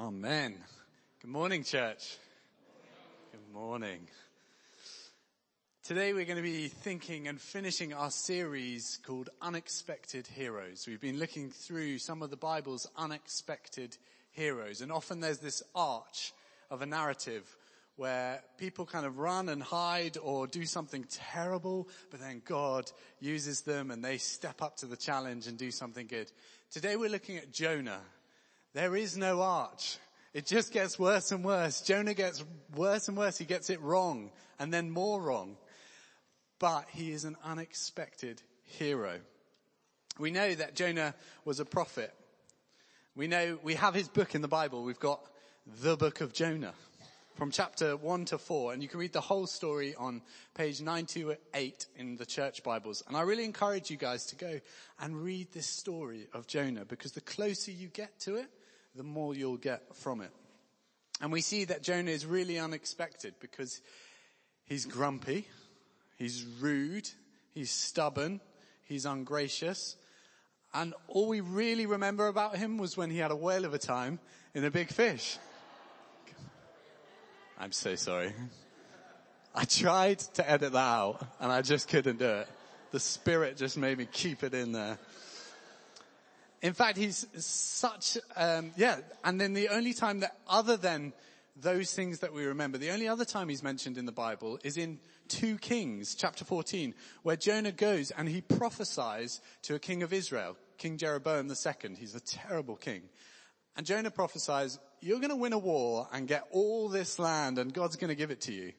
Amen. Good morning, church. Good morning. Today we're going to be thinking and finishing our series called Unexpected Heroes. We've been looking through some of the Bible's unexpected heroes and often there's this arch of a narrative where people kind of run and hide or do something terrible, but then God uses them and they step up to the challenge and do something good. Today we're looking at Jonah. There is no arch. It just gets worse and worse. Jonah gets worse and worse. He gets it wrong and then more wrong. But he is an unexpected hero. We know that Jonah was a prophet. We know we have his book in the Bible. We've got the book of Jonah from chapter 1 to 4 and you can read the whole story on page 928 in the church Bibles. And I really encourage you guys to go and read this story of Jonah because the closer you get to it, the more you'll get from it. And we see that Jonah is really unexpected because he's grumpy, he's rude, he's stubborn, he's ungracious. And all we really remember about him was when he had a whale of a time in a big fish. I'm so sorry. I tried to edit that out and I just couldn't do it. The spirit just made me keep it in there. In fact, he's such, um, yeah, and then the only time that other than those things that we remember, the only other time he's mentioned in the Bible is in 2 Kings, chapter 14, where Jonah goes and he prophesies to a king of Israel, King Jeroboam II. He's a terrible king. And Jonah prophesies, you're going to win a war and get all this land and God's going to give it to you.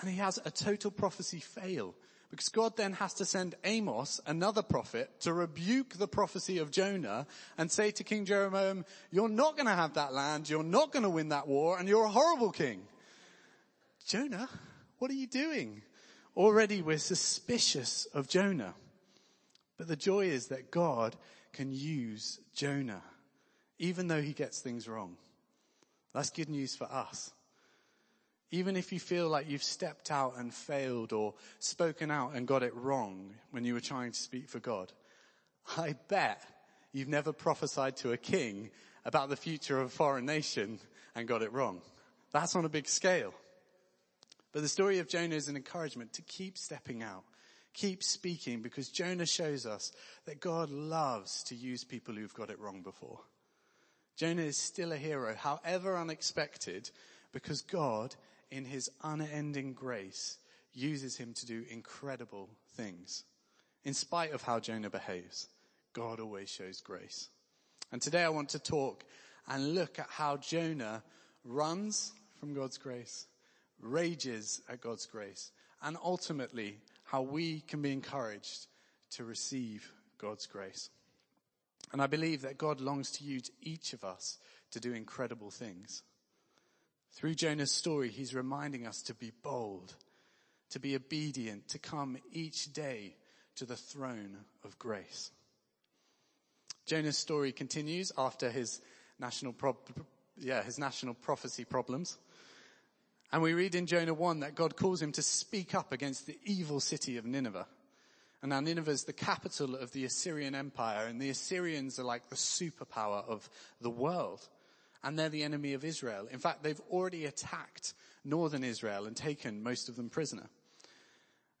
And he has a total prophecy fail. Because God then has to send Amos, another prophet, to rebuke the prophecy of Jonah and say to King Jeroboam, you're not going to have that land, you're not going to win that war, and you're a horrible king. Jonah, what are you doing? Already we're suspicious of Jonah. But the joy is that God can use Jonah, even though he gets things wrong. That's good news for us. Even if you feel like you've stepped out and failed or spoken out and got it wrong when you were trying to speak for God, I bet you've never prophesied to a king about the future of a foreign nation and got it wrong. That's on a big scale. But the story of Jonah is an encouragement to keep stepping out, keep speaking because Jonah shows us that God loves to use people who've got it wrong before. Jonah is still a hero, however unexpected, because God in his unending grace uses him to do incredible things. In spite of how Jonah behaves, God always shows grace. And today I want to talk and look at how Jonah runs from God's grace, rages at God's grace, and ultimately how we can be encouraged to receive God's grace. And I believe that God longs to use each of us to do incredible things. Through Jonah's story, he's reminding us to be bold, to be obedient, to come each day to the throne of grace. Jonah's story continues after his national pro- yeah, his national prophecy problems. And we read in Jonah 1 that God calls him to speak up against the evil city of Nineveh. And now Nineveh is the capital of the Assyrian Empire and the Assyrians are like the superpower of the world and they're the enemy of Israel. In fact, they've already attacked northern Israel and taken most of them prisoner.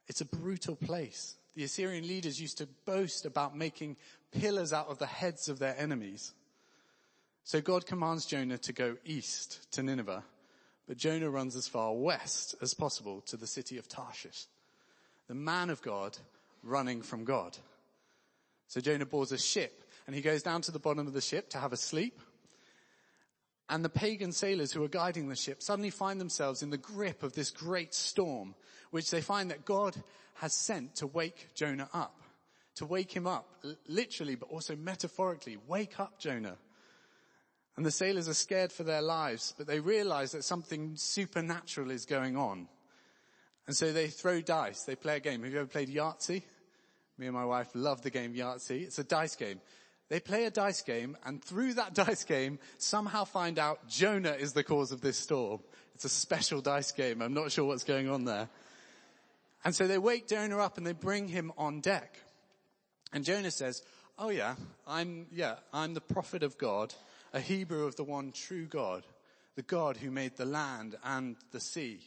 It's a brutal place. The Assyrian leaders used to boast about making pillars out of the heads of their enemies. So God commands Jonah to go east to Nineveh, but Jonah runs as far west as possible to the city of Tarshish. The man of God running from God. So Jonah boards a ship and he goes down to the bottom of the ship to have a sleep. And the pagan sailors who are guiding the ship suddenly find themselves in the grip of this great storm, which they find that God has sent to wake Jonah up. To wake him up, literally, but also metaphorically. Wake up, Jonah. And the sailors are scared for their lives, but they realize that something supernatural is going on. And so they throw dice. They play a game. Have you ever played Yahtzee? Me and my wife love the game Yahtzee. It's a dice game. They play a dice game and through that dice game somehow find out Jonah is the cause of this storm. It's a special dice game. I'm not sure what's going on there. And so they wake Jonah up and they bring him on deck. And Jonah says, oh yeah, I'm, yeah, I'm the prophet of God a Hebrew of the one true God, the God who made the land and the sea,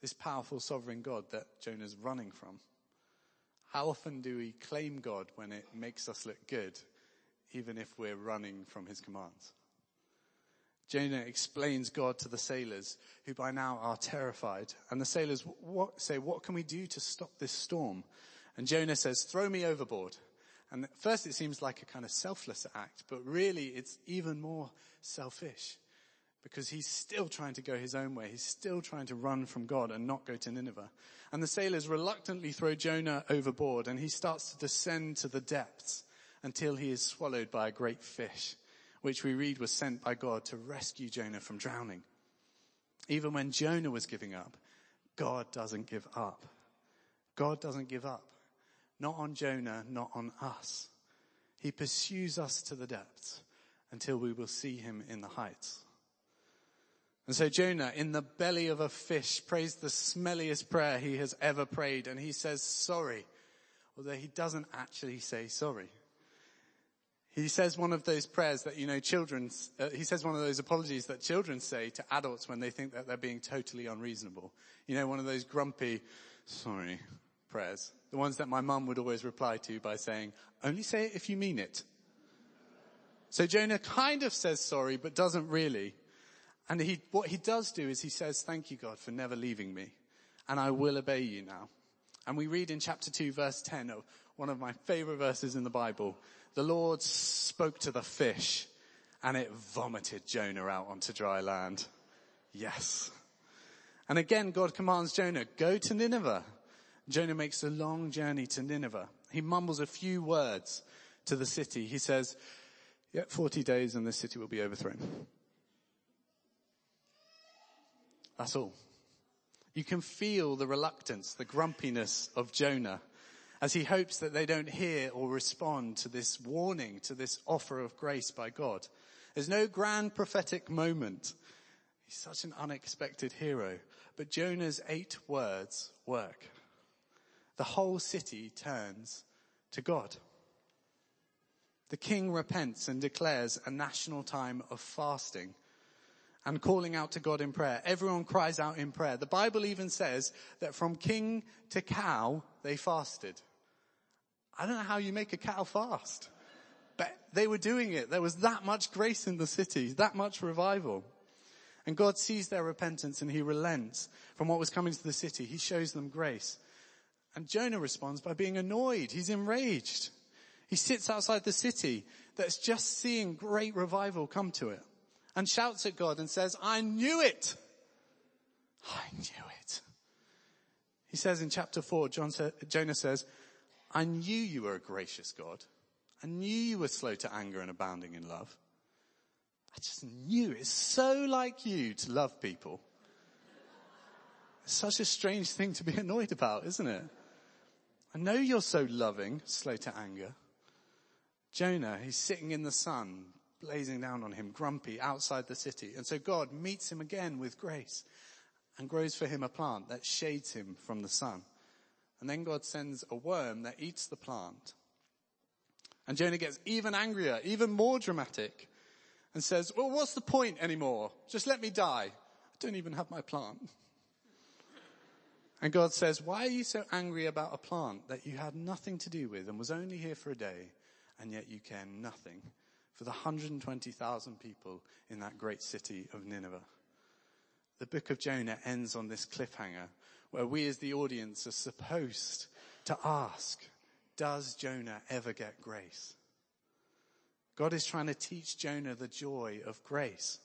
this powerful sovereign God that Jonah's running from. How often do we claim God when it makes us look good, even if we're running from his commands? Jonah explains God to the sailors who by now are terrified. And the sailors what, say, what can we do to stop this storm? And Jonah says, throw me overboard. And at first it seems like a kind of selfless act, but really it's even more selfish because he's still trying to go his own way. He's still trying to run from God and not go to Nineveh. And the sailors reluctantly throw Jonah overboard and he starts to descend to the depths until he is swallowed by a great fish, which we read was sent by God to rescue Jonah from drowning. Even when Jonah was giving up, God doesn't give up. God doesn't give up. Not on Jonah, not on us. He pursues us to the depths until we will see him in the heights. And so Jonah, in the belly of a fish, prays the smelliest prayer he has ever prayed, and he says sorry, although he doesn't actually say sorry. He says one of those prayers that, you know, children, uh, he says one of those apologies that children say to adults when they think that they're being totally unreasonable. You know, one of those grumpy, sorry, prayers. The ones that my mum would always reply to by saying, only say it if you mean it. So Jonah kind of says sorry, but doesn't really. And he, what he does do is he says, thank you God for never leaving me and I will obey you now. And we read in chapter 2 verse 10 of one of my favorite verses in the Bible. The Lord spoke to the fish and it vomited Jonah out onto dry land. Yes. And again, God commands Jonah, go to Nineveh. Jonah makes a long journey to Nineveh. He mumbles a few words to the city. He says, yet 40 days and the city will be overthrown. That's all. You can feel the reluctance, the grumpiness of Jonah as he hopes that they don't hear or respond to this warning, to this offer of grace by God. There's no grand prophetic moment. He's such an unexpected hero, but Jonah's eight words work. The whole city turns to God. The king repents and declares a national time of fasting and calling out to God in prayer. Everyone cries out in prayer. The Bible even says that from king to cow, they fasted. I don't know how you make a cow fast, but they were doing it. There was that much grace in the city, that much revival. And God sees their repentance and he relents from what was coming to the city. He shows them grace. And Jonah responds by being annoyed. He's enraged. He sits outside the city that's just seeing great revival come to it and shouts at God and says, I knew it. I knew it. He says in chapter four, John Jonah says, I knew you were a gracious God. I knew you were slow to anger and abounding in love. I just knew it's so like you to love people. It's such a strange thing to be annoyed about, isn't it? I know you're so loving, slow to anger. Jonah, he's sitting in the sun, blazing down on him, grumpy, outside the city. And so God meets him again with grace and grows for him a plant that shades him from the sun. And then God sends a worm that eats the plant. And Jonah gets even angrier, even more dramatic and says, well, what's the point anymore? Just let me die. I don't even have my plant. And God says, why are you so angry about a plant that you had nothing to do with and was only here for a day and yet you care nothing for the 120,000 people in that great city of Nineveh. The book of Jonah ends on this cliffhanger where we as the audience are supposed to ask, does Jonah ever get grace? God is trying to teach Jonah the joy of grace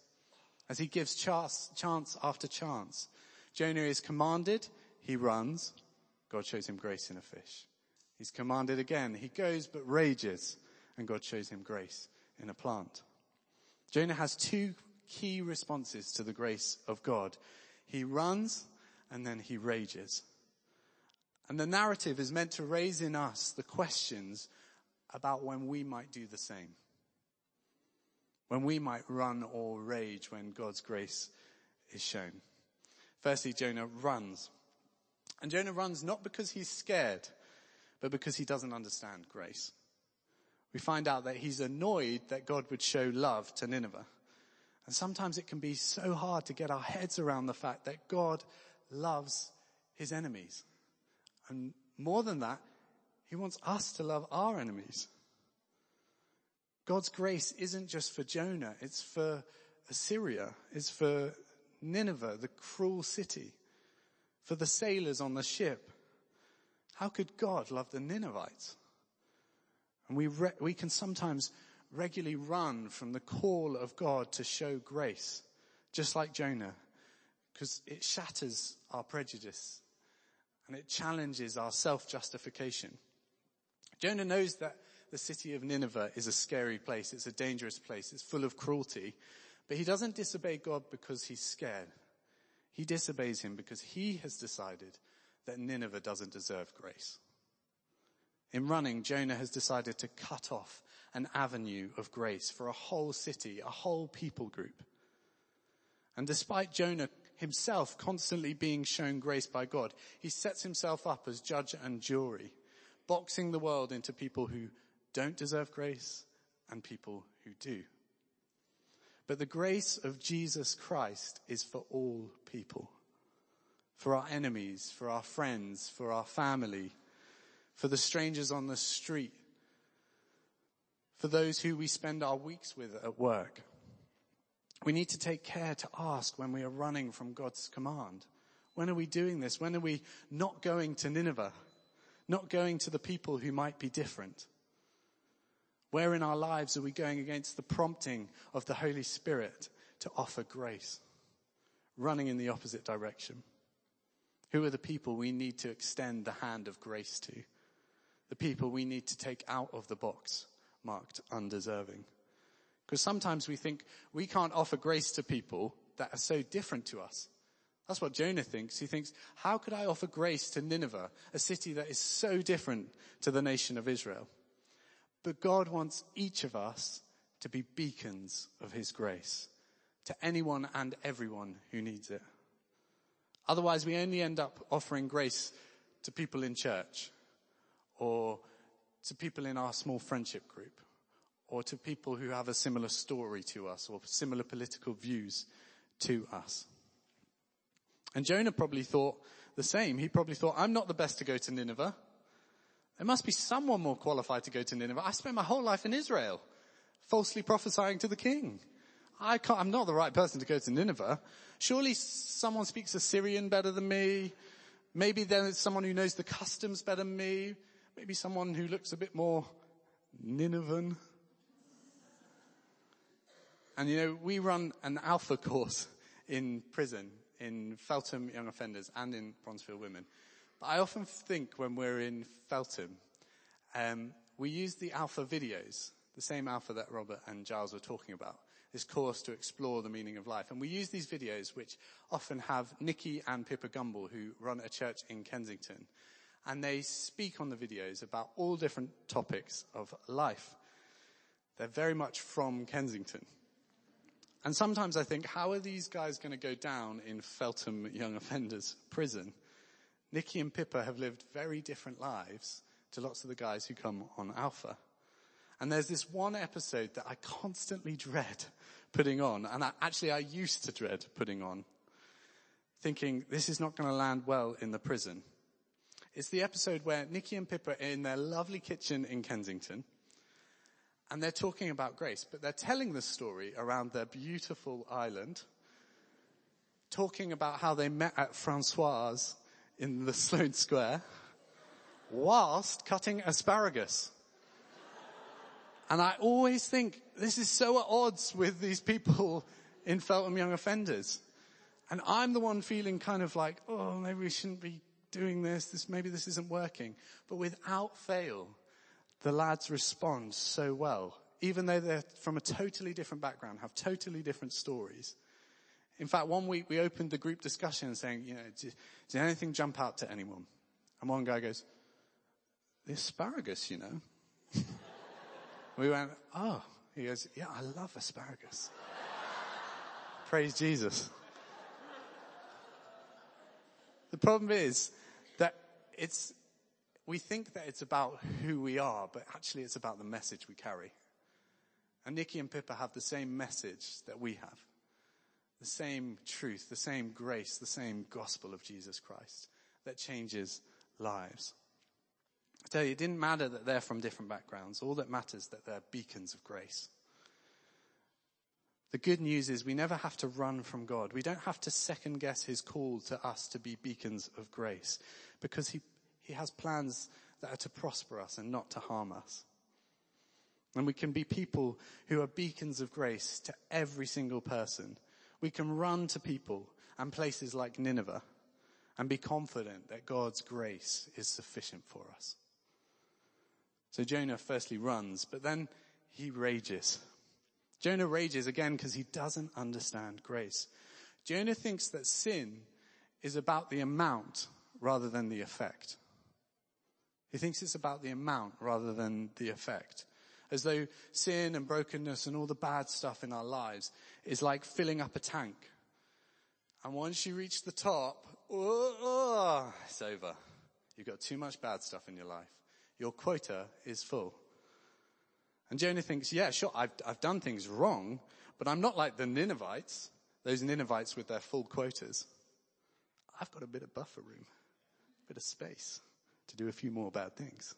as he gives chance, chance after chance. Jonah is commanded, he runs. God shows him grace in a fish. He's commanded again. He goes but rages and God shows him grace in a plant. Jonah has two key responses to the grace of God. He runs and then he rages. And the narrative is meant to raise in us the questions about when we might do the same. When we might run or rage when God's grace is shown. Firstly, Jonah runs. And Jonah runs not because he's scared, but because he doesn't understand grace. we find out that he's annoyed that God would show love to Nineveh. And sometimes it can be so hard to get our heads around the fact that God loves his enemies. And more than that, he wants us to love our enemies. God's grace isn't just for Jonah, it's for Assyria, it's for Nineveh, the cruel city, for the sailors on the ship. How could God love the Ninevites? And we, re- we can sometimes regularly run from the call of God to show grace, just like Jonah, because it shatters our prejudice and it challenges our self-justification. Jonah knows that the city of Nineveh is a scary place. It's a dangerous place. It's full of cruelty. But he doesn't disobey God because he's scared. He disobeys him because he has decided that Nineveh doesn't deserve grace. In running, Jonah has decided to cut off an avenue of grace for a whole city, a whole people group. And despite Jonah himself constantly being shown grace by God, he sets himself up as judge and jury, boxing the world into people who don't deserve grace and people who do. But the grace of Jesus Christ is for all people. For our enemies, for our friends, for our family, for the strangers on the street, for those who we spend our weeks with at work. We need to take care to ask when we are running from God's command. When are we doing this? When are we not going to Nineveh? Not going to the people who might be different? Where in our lives are we going against the prompting of the Holy Spirit to offer grace? Running in the opposite direction. Who are the people we need to extend the hand of grace to? The people we need to take out of the box marked undeserving. Because sometimes we think we can't offer grace to people that are so different to us. That's what Jonah thinks. He thinks, how could I offer grace to Nineveh, a city that is so different to the nation of Israel? But God wants each of us to be beacons of His grace to anyone and everyone who needs it. Otherwise, we only end up offering grace to people in church or to people in our small friendship group or to people who have a similar story to us or similar political views to us. And Jonah probably thought the same. He probably thought, I'm not the best to go to Nineveh. There must be someone more qualified to go to Nineveh. I spent my whole life in Israel, falsely prophesying to the king. I can't, I'm not the right person to go to Nineveh. Surely someone speaks Assyrian better than me. Maybe there's someone who knows the customs better than me. Maybe someone who looks a bit more Ninevan. And you know, we run an alpha course in prison, in Feltham Young Offenders and in Bronzefield Women. But I often think when we're in Feltham, um, we use the alpha videos, the same alpha that Robert and Giles were talking about, this course to explore the meaning of life. And we use these videos which often have Nicky and Pippa Gumbel who run a church in Kensington. And they speak on the videos about all different topics of life. They're very much from Kensington. And sometimes I think, how are these guys going to go down in Feltham Young Offenders prison? Nicky and Pippa have lived very different lives to lots of the guys who come on Alpha. And there's this one episode that I constantly dread putting on, and I, actually I used to dread putting on, thinking this is not going to land well in the prison. It's the episode where Nicky and Pippa are in their lovely kitchen in Kensington, and they're talking about grace, but they're telling the story around their beautiful island, talking about how they met at Francoise in the Sloane Square whilst cutting asparagus. And I always think this is so at odds with these people in Feltham Young Offenders. And I'm the one feeling kind of like, oh, maybe we shouldn't be doing this. This, maybe this isn't working. But without fail, the lads respond so well. Even though they're from a totally different background, have totally different stories. In fact, one week we opened the group discussion saying, you know, did, did anything jump out to anyone? And one guy goes, the asparagus, you know. we went, oh. He goes, yeah, I love asparagus. Praise Jesus. The problem is it's, we think that it's about who we are, but actually it's about the message we carry. And Nicky and Pippa have the same message that we have. The same truth, the same grace, the same gospel of Jesus Christ that changes lives. I tell you, it didn't matter that they're from different backgrounds. All that matters is that they're beacons of grace. The good news is we never have to run from God. We don't have to second guess his call to us to be beacons of grace because he, he has plans that are to prosper us and not to harm us. And we can be people who are beacons of grace to every single person. We can run to people and places like Nineveh and be confident that God's grace is sufficient for us. So Jonah firstly runs, but then he rages. Jonah rages again because he doesn't understand grace. Jonah thinks that sin is about the amount rather than the effect. He thinks it's about the amount rather than the effect. As though sin and brokenness and all the bad stuff in our lives is like filling up a tank. And once you reach the top, oh, oh, it's over. You've got too much bad stuff in your life. Your quota is full. And Jonah thinks, yeah, sure, I've, I've done things wrong, but I'm not like the Ninevites, those Ninevites with their full quotas. I've got a bit of buffer room, a bit of space to do a few more bad things.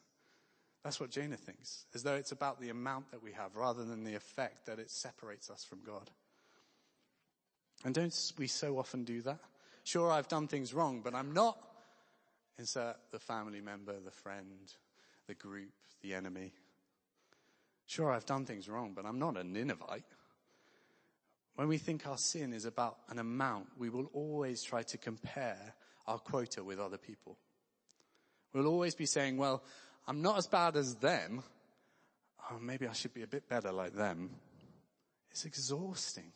That's what Jonah thinks, as though it's about the amount that we have rather than the effect that it separates us from God. And don't we so often do that? Sure, I've done things wrong, but I'm not. Insert the family member, the friend, the group, the enemy. Sure, I've done things wrong, but I'm not a Ninevite. When we think our sin is about an amount, we will always try to compare our quota with other people. We'll always be saying, well, I'm not as bad as them. Oh, maybe I should be a bit better like them. It's exhausting.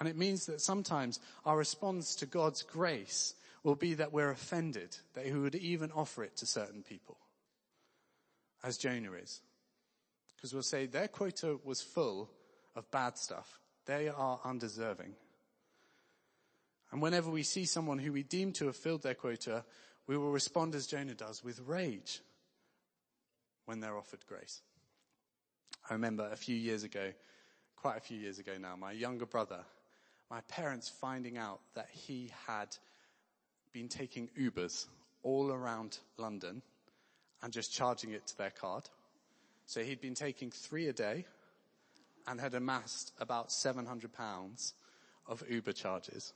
And it means that sometimes our response to God's grace will be that we're offended that he would even offer it to certain people. As Jonah is. Because we'll say their quota was full of bad stuff. They are undeserving. And whenever we see someone who we deem to have filled their quota, we will respond as Jonah does with rage when they're offered grace. I remember a few years ago, quite a few years ago now, my younger brother, my parents finding out that he had been taking Ubers all around London and just charging it to their card. So he'd been taking three a day and had amassed about 700 pounds of Uber charges.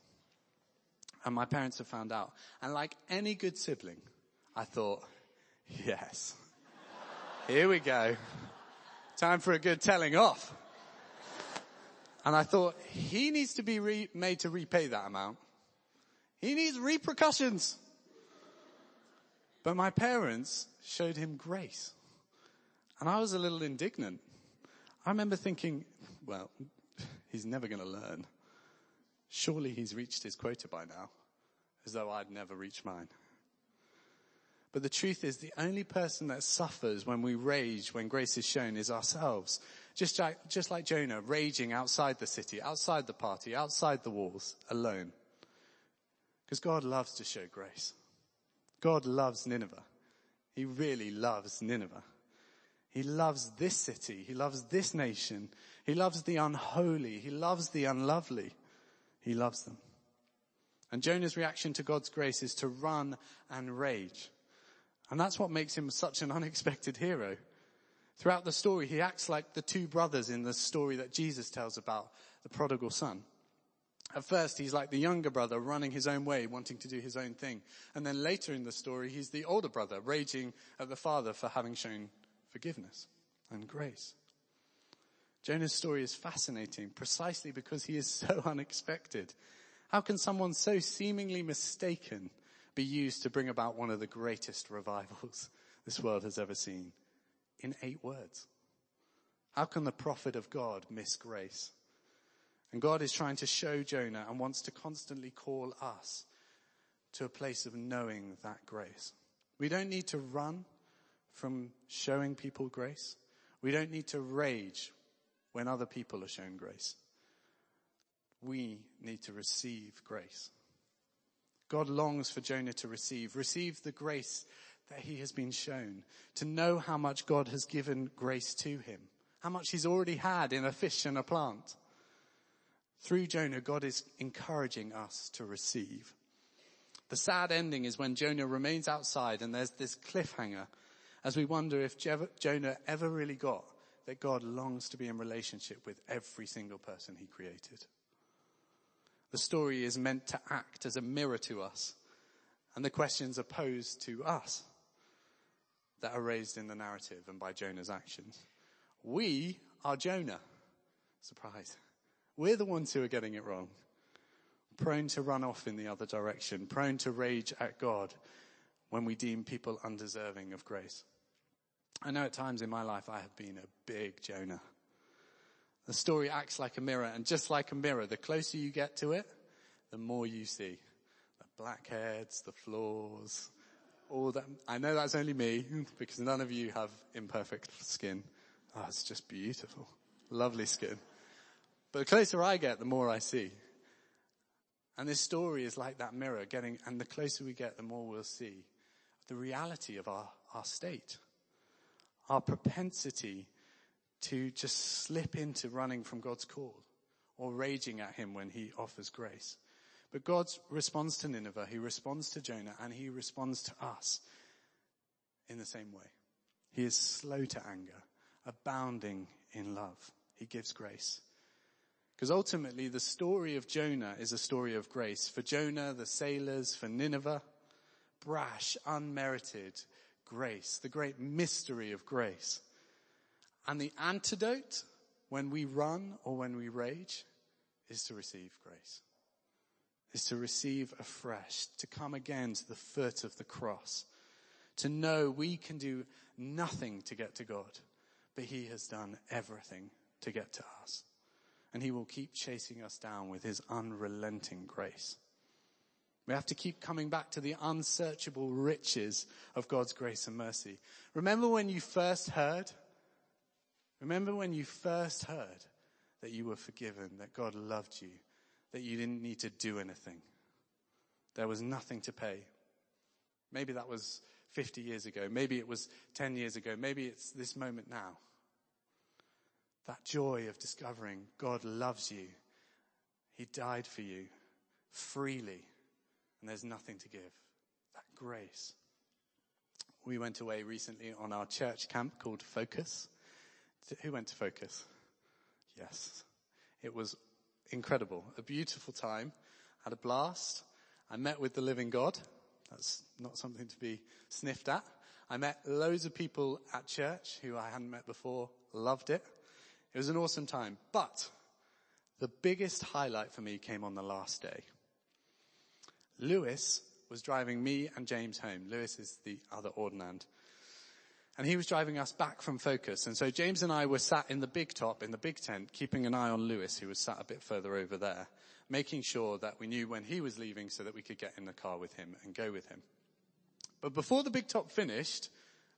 And my parents have found out. And like any good sibling, I thought, yes, here we go. Time for a good telling off. And I thought, he needs to be re- made to repay that amount. He needs repercussions. But my parents showed him grace. And I was a little indignant. I remember thinking, well, he's never going to learn. Surely he's reached his quota by now, as though I'd never reached mine. But the truth is the only person that suffers when we rage, when grace is shown is ourselves. Just like, just like Jonah, raging outside the city, outside the party, outside the walls, alone. Because God loves to show grace. God loves Nineveh. He really loves Nineveh. He loves this city. He loves this nation. He loves the unholy. He loves the unlovely. He loves them. And Jonah's reaction to God's grace is to run and rage. And that's what makes him such an unexpected hero. Throughout the story, he acts like the two brothers in the story that Jesus tells about the prodigal son. At first, he's like the younger brother running his own way, wanting to do his own thing. And then later in the story, he's the older brother raging at the father for having shown forgiveness and grace. Jonah's story is fascinating precisely because he is so unexpected. How can someone so seemingly mistaken be used to bring about one of the greatest revivals this world has ever seen in eight words? How can the prophet of God miss grace? And God is trying to show Jonah and wants to constantly call us to a place of knowing that grace. We don't need to run from showing people grace. We don't need to rage when other people are shown grace. We need to receive grace. God longs for Jonah to receive, receive the grace that he has been shown, to know how much God has given grace to him, how much he's already had in a fish and a plant. Through Jonah, God is encouraging us to receive. The sad ending is when Jonah remains outside and there's this cliffhanger as we wonder if Jonah ever really got that God longs to be in relationship with every single person he created. The story is meant to act as a mirror to us and the questions are posed to us that are raised in the narrative and by Jonah's actions. We are Jonah. Surprise. We're the ones who are getting it wrong. Prone to run off in the other direction, prone to rage at God when we deem people undeserving of grace. I know at times in my life I have been a big Jonah. The story acts like a mirror and just like a mirror, the closer you get to it, the more you see. The blackheads, the flaws, all that. I know that's only me because none of you have imperfect skin. Oh, it's just beautiful. Lovely skin. But the closer I get, the more I see. And this story is like that mirror getting, and the closer we get, the more we'll see the reality of our, our state. Our propensity to just slip into running from God's call or raging at him when he offers grace. But God responds to Nineveh, he responds to Jonah, and he responds to us in the same way. He is slow to anger, abounding in love. He gives grace. Because ultimately the story of Jonah is a story of grace. For Jonah, the sailors, for Nineveh, brash, unmerited grace, the great mystery of grace. And the antidote when we run or when we rage is to receive grace is to receive afresh, to come again to the foot of the cross, to know we can do nothing to get to God, but he has done everything to get to us. And he will keep chasing us down with his unrelenting grace. We have to keep coming back to the unsearchable riches of God's grace and mercy. Remember when you first heard? Remember when you first heard that you were forgiven, that God loved you, that you didn't need to do anything. There was nothing to pay. Maybe that was 50 years ago. Maybe it was 10 years ago. Maybe it's this moment now. That joy of discovering God loves you. He died for you freely and there's nothing to give. That grace. We went away recently on our church camp called Focus. Who went to Focus? Yes. It was incredible. A beautiful time. Had a blast. I met with the living God. That's not something to be sniffed at. I met loads of people at church who I hadn't met before. Loved it. It was an awesome time. But the biggest highlight for me came on the last day. Lewis was driving me and James home. Lewis is the other ordinand. And he was driving us back from Focus. And so James and I were sat in the big top, in the big tent, keeping an eye on Lewis, who was sat a bit further over there, making sure that we knew when he was leaving so that we could get in the car with him and go with him. But before the big top finished,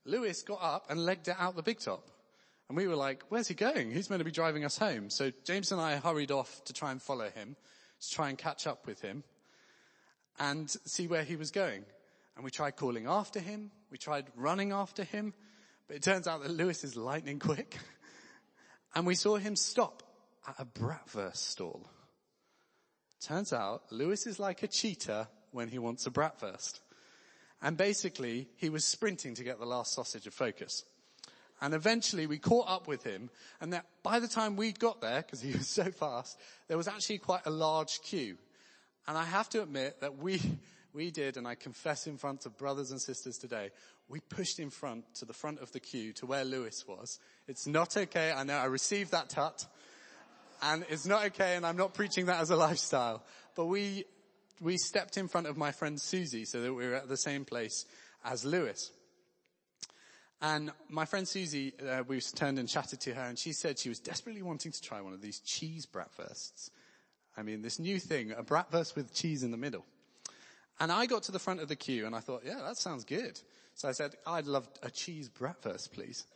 Lewis got up and legged it out the big top. And we were like, where's he going? He's meant to be driving us home. So James and I hurried off to try and follow him, to try and catch up with him and see where he was going. And we tried calling after him. We tried running after him. But it turns out that Lewis is lightning quick. and we saw him stop at a bratwurst stall. Turns out Lewis is like a cheetah when he wants a bratwurst. And basically, he was sprinting to get the last sausage of focus. And eventually we caught up with him and that by the time we'd got there, because he was so fast, there was actually quite a large queue. And I have to admit that we, we did, and I confess in front of brothers and sisters today, we pushed in front to the front of the queue to where Lewis was. It's not okay. I know I received that tut and it's not okay and I'm not preaching that as a lifestyle, but we, we stepped in front of my friend Susie so that we were at the same place as Lewis. And my friend Susie, uh, we turned and chatted to her and she said she was desperately wanting to try one of these cheese bratwursts. I mean, this new thing, a bratwurst with cheese in the middle. And I got to the front of the queue and I thought, yeah, that sounds good. So I said, I'd love a cheese bratwurst, please.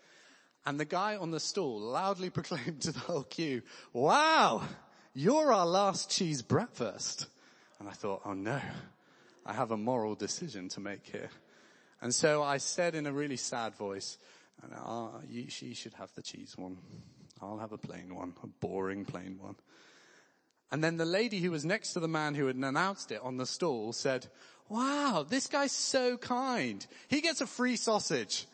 And the guy on the stall loudly proclaimed to the whole queue, wow, you're our last cheese bratwurst. And I thought, oh no, I have a moral decision to make here. And so I said in a really sad voice, ah, you, she should have the cheese one. I'll have a plain one, a boring plain one. And then the lady who was next to the man who had announced it on the stall said, wow, this guy's so kind. He gets a free sausage.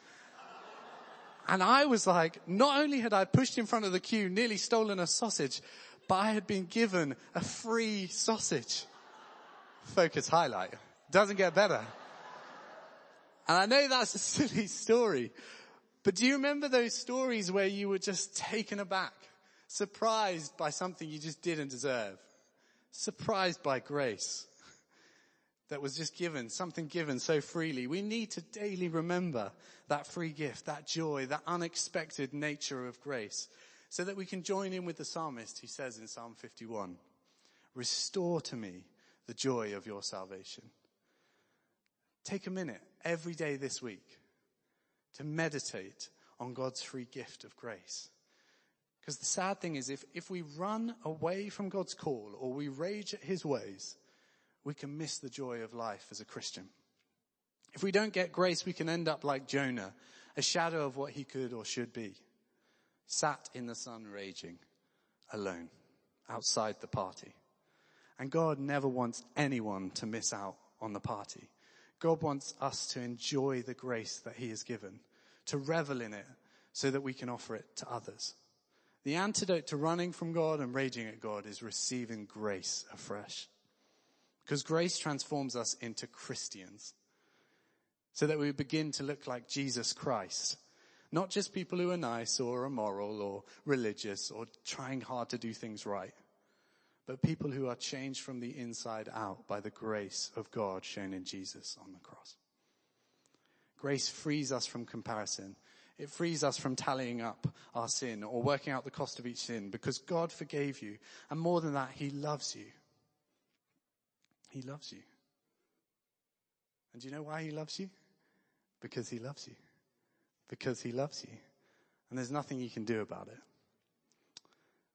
And I was like, not only had I pushed in front of the queue, nearly stolen a sausage, but I had been given a free sausage. Focus highlight. Doesn't get better. And I know that's a silly story, but do you remember those stories where you were just taken aback, surprised by something you just didn't deserve, surprised by grace? that was just given, something given so freely. We need to daily remember that free gift, that joy, that unexpected nature of grace, so that we can join in with the psalmist who says in Psalm 51, restore to me the joy of your salvation. Take a minute every day this week to meditate on God's free gift of grace. Because the sad thing is if, if we run away from God's call or we rage at his ways, we can miss the joy of life as a Christian. If we don't get grace, we can end up like Jonah, a shadow of what he could or should be, sat in the sun raging, alone, outside the party. And God never wants anyone to miss out on the party. God wants us to enjoy the grace that he has given, to revel in it so that we can offer it to others. The antidote to running from God and raging at God is receiving grace afresh. Because grace transforms us into Christians. So that we begin to look like Jesus Christ. Not just people who are nice or immoral or religious or trying hard to do things right. But people who are changed from the inside out by the grace of God shown in Jesus on the cross. Grace frees us from comparison. It frees us from tallying up our sin or working out the cost of each sin because God forgave you. And more than that, He loves you. He loves you. And do you know why he loves you? Because he loves you. Because he loves you. And there's nothing you can do about it.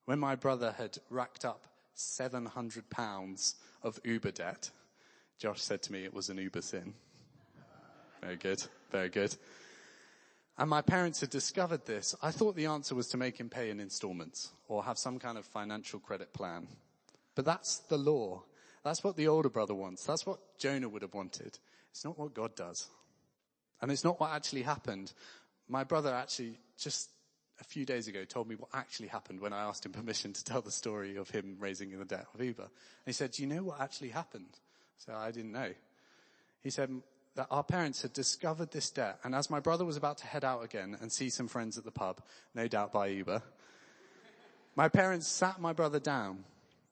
When my brother had racked up 700 pounds of Uber debt, Josh said to me it was an Uber sin. Very good. Very good. And my parents had discovered this. I thought the answer was to make him pay in installments or have some kind of financial credit plan. But that's the law. That's what the older brother wants. That's what Jonah would have wanted. It's not what God does. And it's not what actually happened. My brother actually just a few days ago told me what actually happened when I asked him permission to tell the story of him raising the debt of Uber. And he said, do you know what actually happened? So I didn't know. He said that our parents had discovered this debt and as my brother was about to head out again and see some friends at the pub, no doubt by Uber, my parents sat my brother down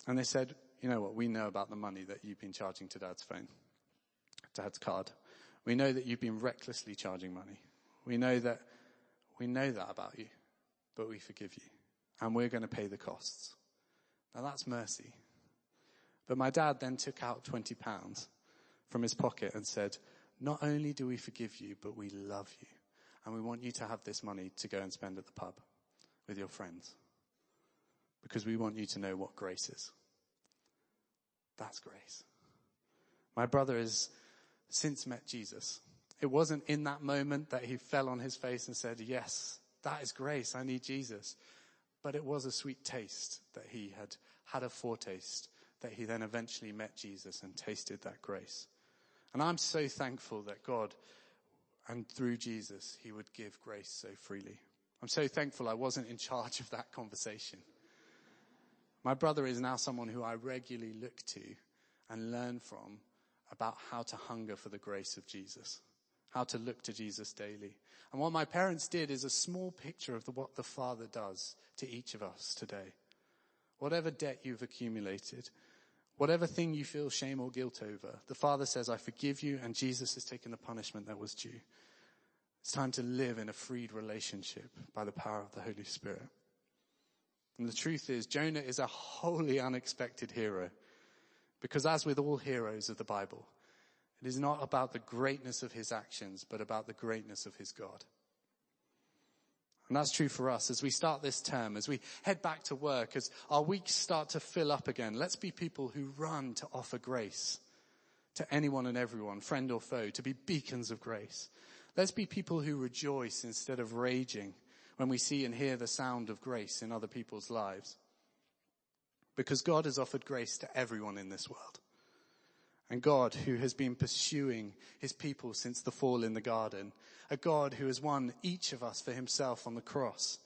and they said, you know what, we know about the money that you've been charging to dad's phone, dad's card. We know that you've been recklessly charging money. We know that, we know that about you, but we forgive you and we're going to pay the costs. Now that's mercy. But my dad then took out 20 pounds from his pocket and said, not only do we forgive you, but we love you. And we want you to have this money to go and spend at the pub with your friends. Because we want you to know what grace is. That's grace. My brother has since met Jesus. It wasn't in that moment that he fell on his face and said, yes, that is grace. I need Jesus. But it was a sweet taste that he had had a foretaste that he then eventually met Jesus and tasted that grace. And I'm so thankful that God and through Jesus, he would give grace so freely. I'm so thankful I wasn't in charge of that conversation. My brother is now someone who I regularly look to and learn from about how to hunger for the grace of Jesus, how to look to Jesus daily. And what my parents did is a small picture of the, what the Father does to each of us today. Whatever debt you've accumulated, whatever thing you feel shame or guilt over, the Father says, I forgive you and Jesus has taken the punishment that was due. It's time to live in a freed relationship by the power of the Holy Spirit. And the truth is, Jonah is a wholly unexpected hero. Because as with all heroes of the Bible, it is not about the greatness of his actions, but about the greatness of his God. And that's true for us as we start this term, as we head back to work, as our weeks start to fill up again. Let's be people who run to offer grace to anyone and everyone, friend or foe, to be beacons of grace. Let's be people who rejoice instead of raging when we see and hear the sound of grace in other people's lives. Because God has offered grace to everyone in this world. And God, who has been pursuing his people since the fall in the garden, a God who has won each of us for himself on the cross,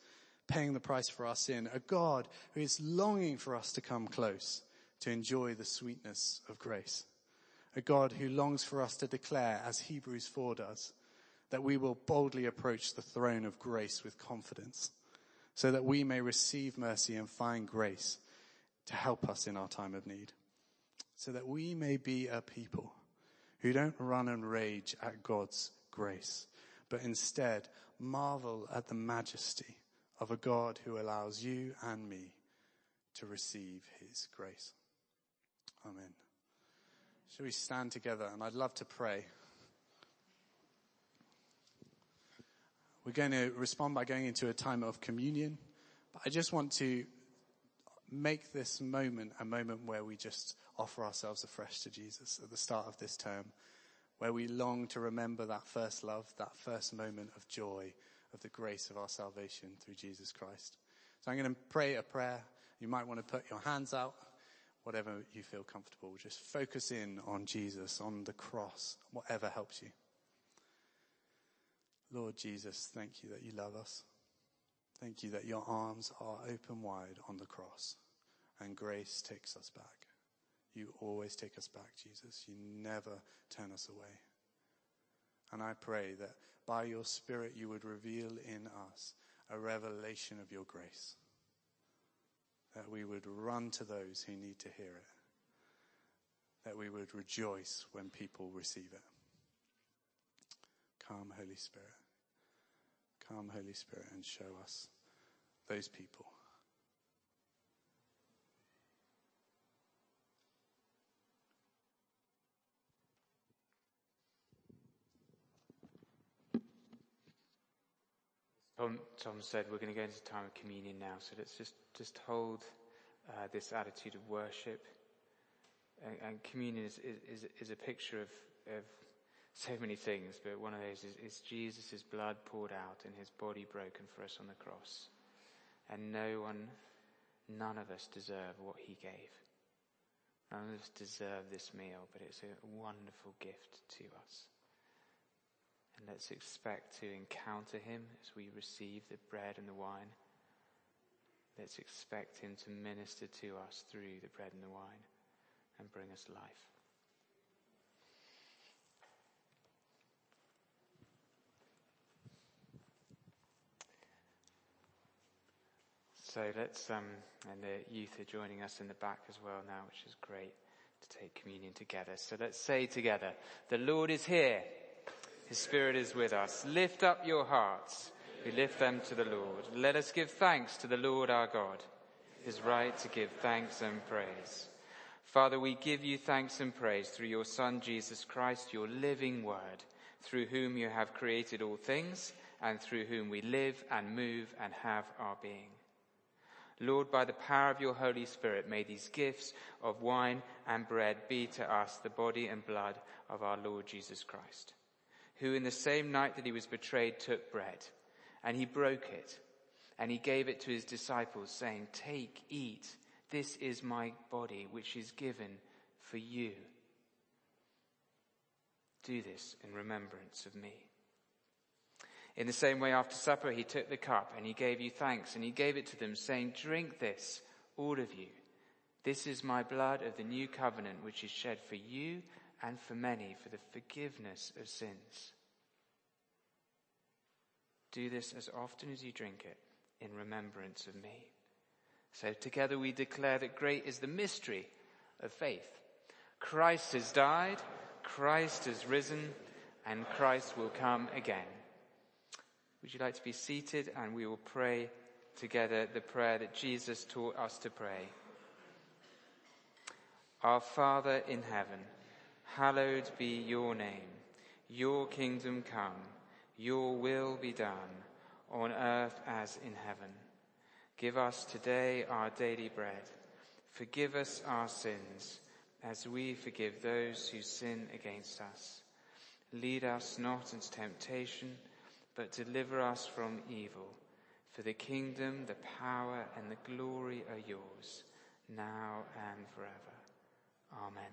paying the price for our sin, a God who is longing for us to come close to enjoy the sweetness of grace, a God who longs for us to declare, as Hebrews 4 does, that we will boldly approach the throne of grace with confidence so that we may receive mercy and find grace to help us in our time of need. So that we may be a people who don't run and rage at God's grace, but instead marvel at the majesty of a God who allows you and me to receive his grace. Amen. Shall we stand together? And I'd love to pray. We're going to respond by going into a time of communion. But I just want to make this moment a moment where we just offer ourselves afresh to Jesus at the start of this term, where we long to remember that first love, that first moment of joy, of the grace of our salvation through Jesus Christ. So I'm going to pray a prayer. You might want to put your hands out, whatever you feel comfortable. Just focus in on Jesus, on the cross, whatever helps you. Lord Jesus, thank you that you love us. Thank you that your arms are open wide on the cross and grace takes us back. You always take us back, Jesus. You never turn us away. And I pray that by your Spirit you would reveal in us a revelation of your grace. That we would run to those who need to hear it. That we would rejoice when people receive it. Come, Holy Spirit. Come, Holy Spirit, and show us those people. Tom, Tom said we're going to go into time of communion now, so let's just, just hold uh, this attitude of worship. And, and communion is, is, is, a picture of, of so many things, but one of those is, is Jesus' blood poured out and his body broken for us on the cross. And no one, none of us deserve what he gave. None of us deserve this meal, but it's a wonderful gift to us. And let's expect to encounter him as we receive the bread and the wine. Let's expect him to minister to us through the bread and the wine and bring us life. So let's, um, and the youth are joining us in the back as well now, which is great to take communion together. So let's say together, the Lord is here. His Spirit is with us. Lift up your hearts. We lift them to the Lord. Let us give thanks to the Lord our God. It is right to give thanks and praise. Father, we give you thanks and praise through your Son, Jesus Christ, your living word, through whom you have created all things and through whom we live and move and have our being. Lord, by the power of your Holy Spirit, may these gifts of wine and bread be to us the body and blood of our Lord Jesus Christ who in the same night that he was betrayed took bread and he broke it and he gave it to his disciples saying, take, eat. This is my body which is given for you. Do this in remembrance of me. In the same way, after supper, he took the cup and he gave you thanks and he gave it to them saying, drink this, all of you. This is my blood of the new covenant which is shed for you and for many for the forgiveness of sins. Do this as often as you drink it in remembrance of me. So together we declare that great is the mystery of faith. Christ has died, Christ has risen, and Christ will come again. Would you like to be seated and we will pray together the prayer that Jesus taught us to pray? Our Father in heaven, hallowed be your name. Your kingdom come. Your will be done on earth as in heaven. Give us today our daily bread. Forgive us our sins as we forgive those who sin against us. Lead us not into temptation, but deliver us from evil. For the kingdom, the power, and the glory are yours, now and forever. Amen.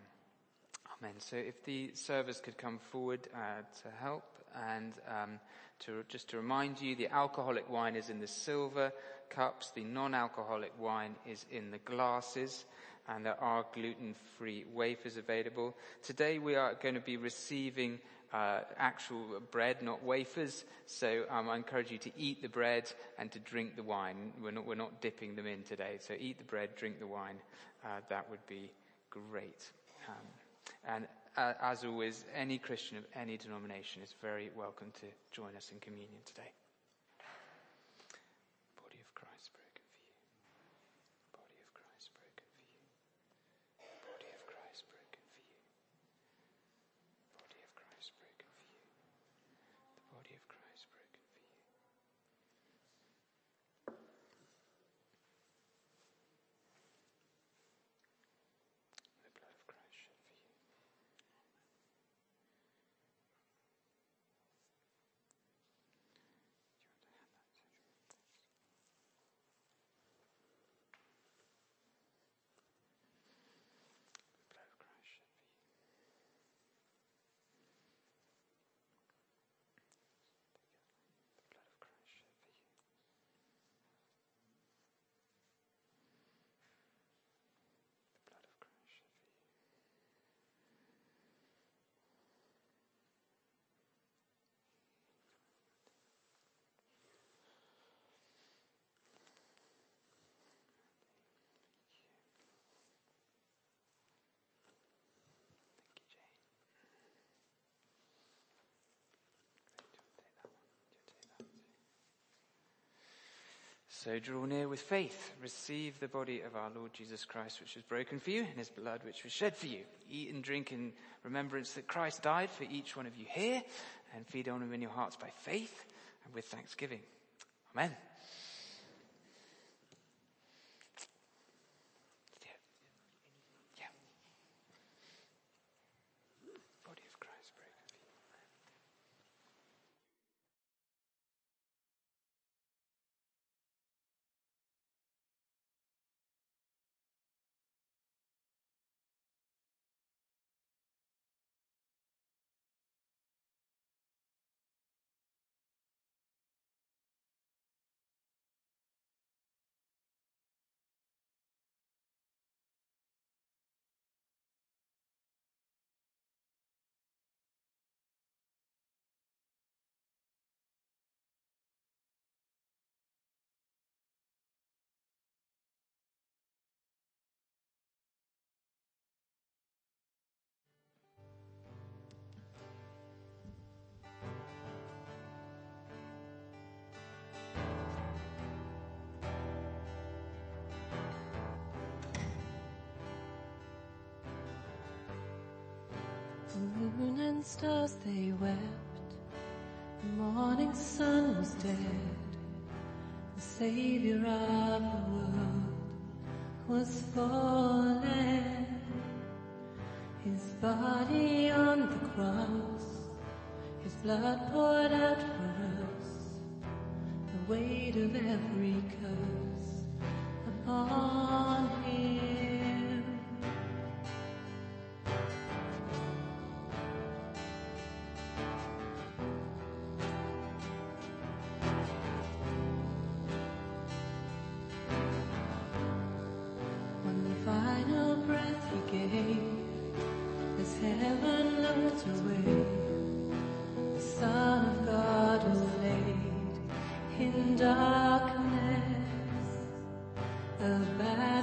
Amen. So if the servers could come forward uh, to help and um, to just to remind you, the alcoholic wine is in the silver cups, the non-alcoholic wine is in the glasses, and there are gluten-free wafers available. Today we are going to be receiving uh, actual bread, not wafers. So um, I encourage you to eat the bread and to drink the wine. We're not, we're not dipping them in today. So eat the bread, drink the wine. Uh, that would be great. Um, and uh, as always, any Christian of any denomination is very welcome to join us in communion today. So draw near with faith. Receive the body of our Lord Jesus Christ, which was broken for you, and his blood, which was shed for you. Eat and drink in remembrance that Christ died for each one of you here, and feed on him in your hearts by faith and with thanksgiving. Amen. Moon and stars they wept. The morning sun was dead. The savior of the world was fallen. His body on the cross, his blood poured out for us. The weight of every curse upon him. darkness about